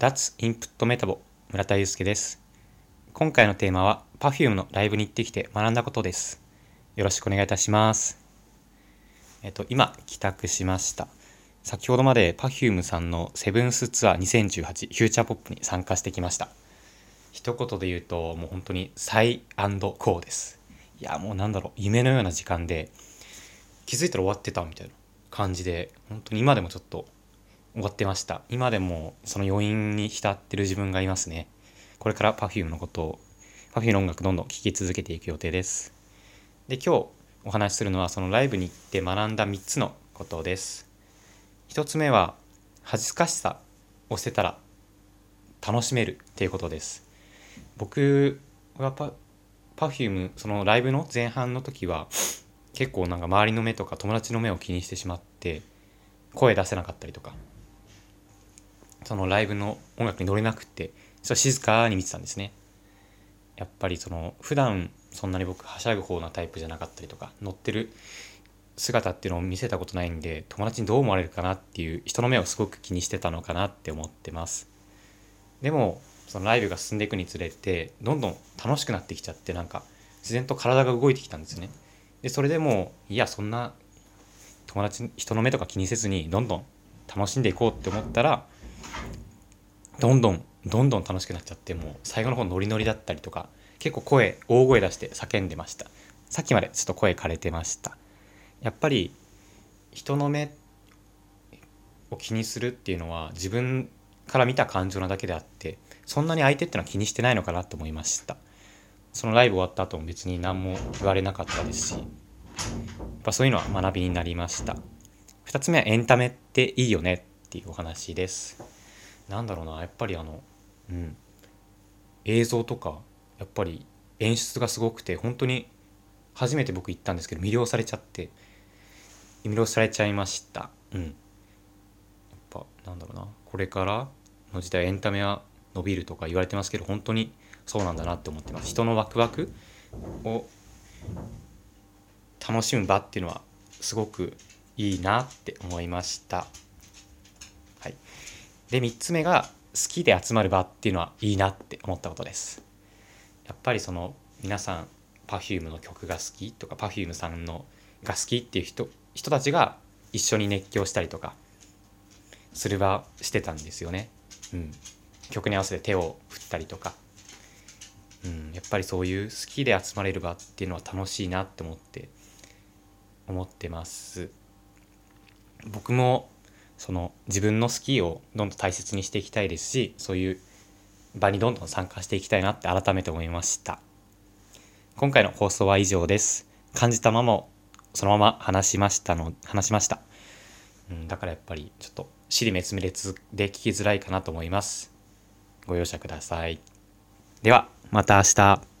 脱インプットメタボ村田祐介です。今回のテーマは Perfume のライブに行ってきて学んだことです。よろしくお願いいたします。えっと今帰宅しました。先ほどまで Perfume さんのセブンスツアー2018フューチャーポップに参加してきました。一言で言うともう本当にサイコーです。いやもうなんだろう夢のような時間で気づいたら終わってたみたいな感じで本当に今でもちょっと終わってました。今でもその余韻に浸ってる自分がいますね。これから Perfume のことを Perfume の音楽どんどん聴き続けていく予定です。で今日お話しするのはそのライブに行って学んだ3つのことです。1つ目は恥ずかしさを捨てたら楽しめるっていうことです。僕はパ Perfume そのライブの前半の時は結構なんか周りの目とか友達の目を気にしてしまって声出せなかったりとか。そのライブの音楽に乗れなくてちょ静かに見てたんですね。やっぱりその普段そんなに僕はしゃぐ方なタイプじゃなかったりとか乗ってる姿っていうのを見せたことないんで友達にどう思われるかなっていう人の目をすごく気にしてたのかなって思ってます。でもそのライブが進んでいくにつれてどんどん楽しくなってきちゃってなんか自然と体が動いてきたんですね。でそれでもいやそんな友達人の目とか気にせずにどんどん楽しんでいこうって思ったらどんどんどんどん楽しくなっちゃってもう最後の方ノリノリだったりとか結構声大声出して叫んでました。さっきまでちょっと声枯れてました。やっぱり人の目を気にするっていうのは自分から見た感情なだけであってそんなに相手ってのは気にしてないのかなと思いました。そのライブ終わった後も別に何も言われなかったですしやっぱそういうのは学びになりました。2つ目はエンタメっていいよねっていうお話です。なんだろうなやっぱりあのうん。映像とかやっぱり演出がすごくて本当に初めて僕行ったんですけど魅了されちゃって魅了されちゃいました。うん。やっぱなんだろうなこれからの時代エンタメは伸びるとか言われてますけど本当にそうなんだなって思ってます。人のワクワクを楽しむ場っていうのはすごくいいなって思いました。で3つ目が好きで集まる場っていうのはいいなって思ったことですやっぱりその皆さん Perfume の曲が好きとか Perfume さんのが好きっていう人人たちが一緒に熱狂したりとかする場してたんですよね。うん、曲に合わせて手を振ったりとか、うん、やっぱりそういう好きで集まれる場っていうのは楽しいなって思って思ってます。僕もその自分の好きをどんどん大切にしていきたいですしそういう場にどんどん参加していきたいなって改めて思いました。今回の放送は以上です。感じたままをそのまま話しましたの話しました、うん、だからやっぱりちょっと尻滅裂で聞きづらいかなと思います。ご容赦ください。ではまた明日。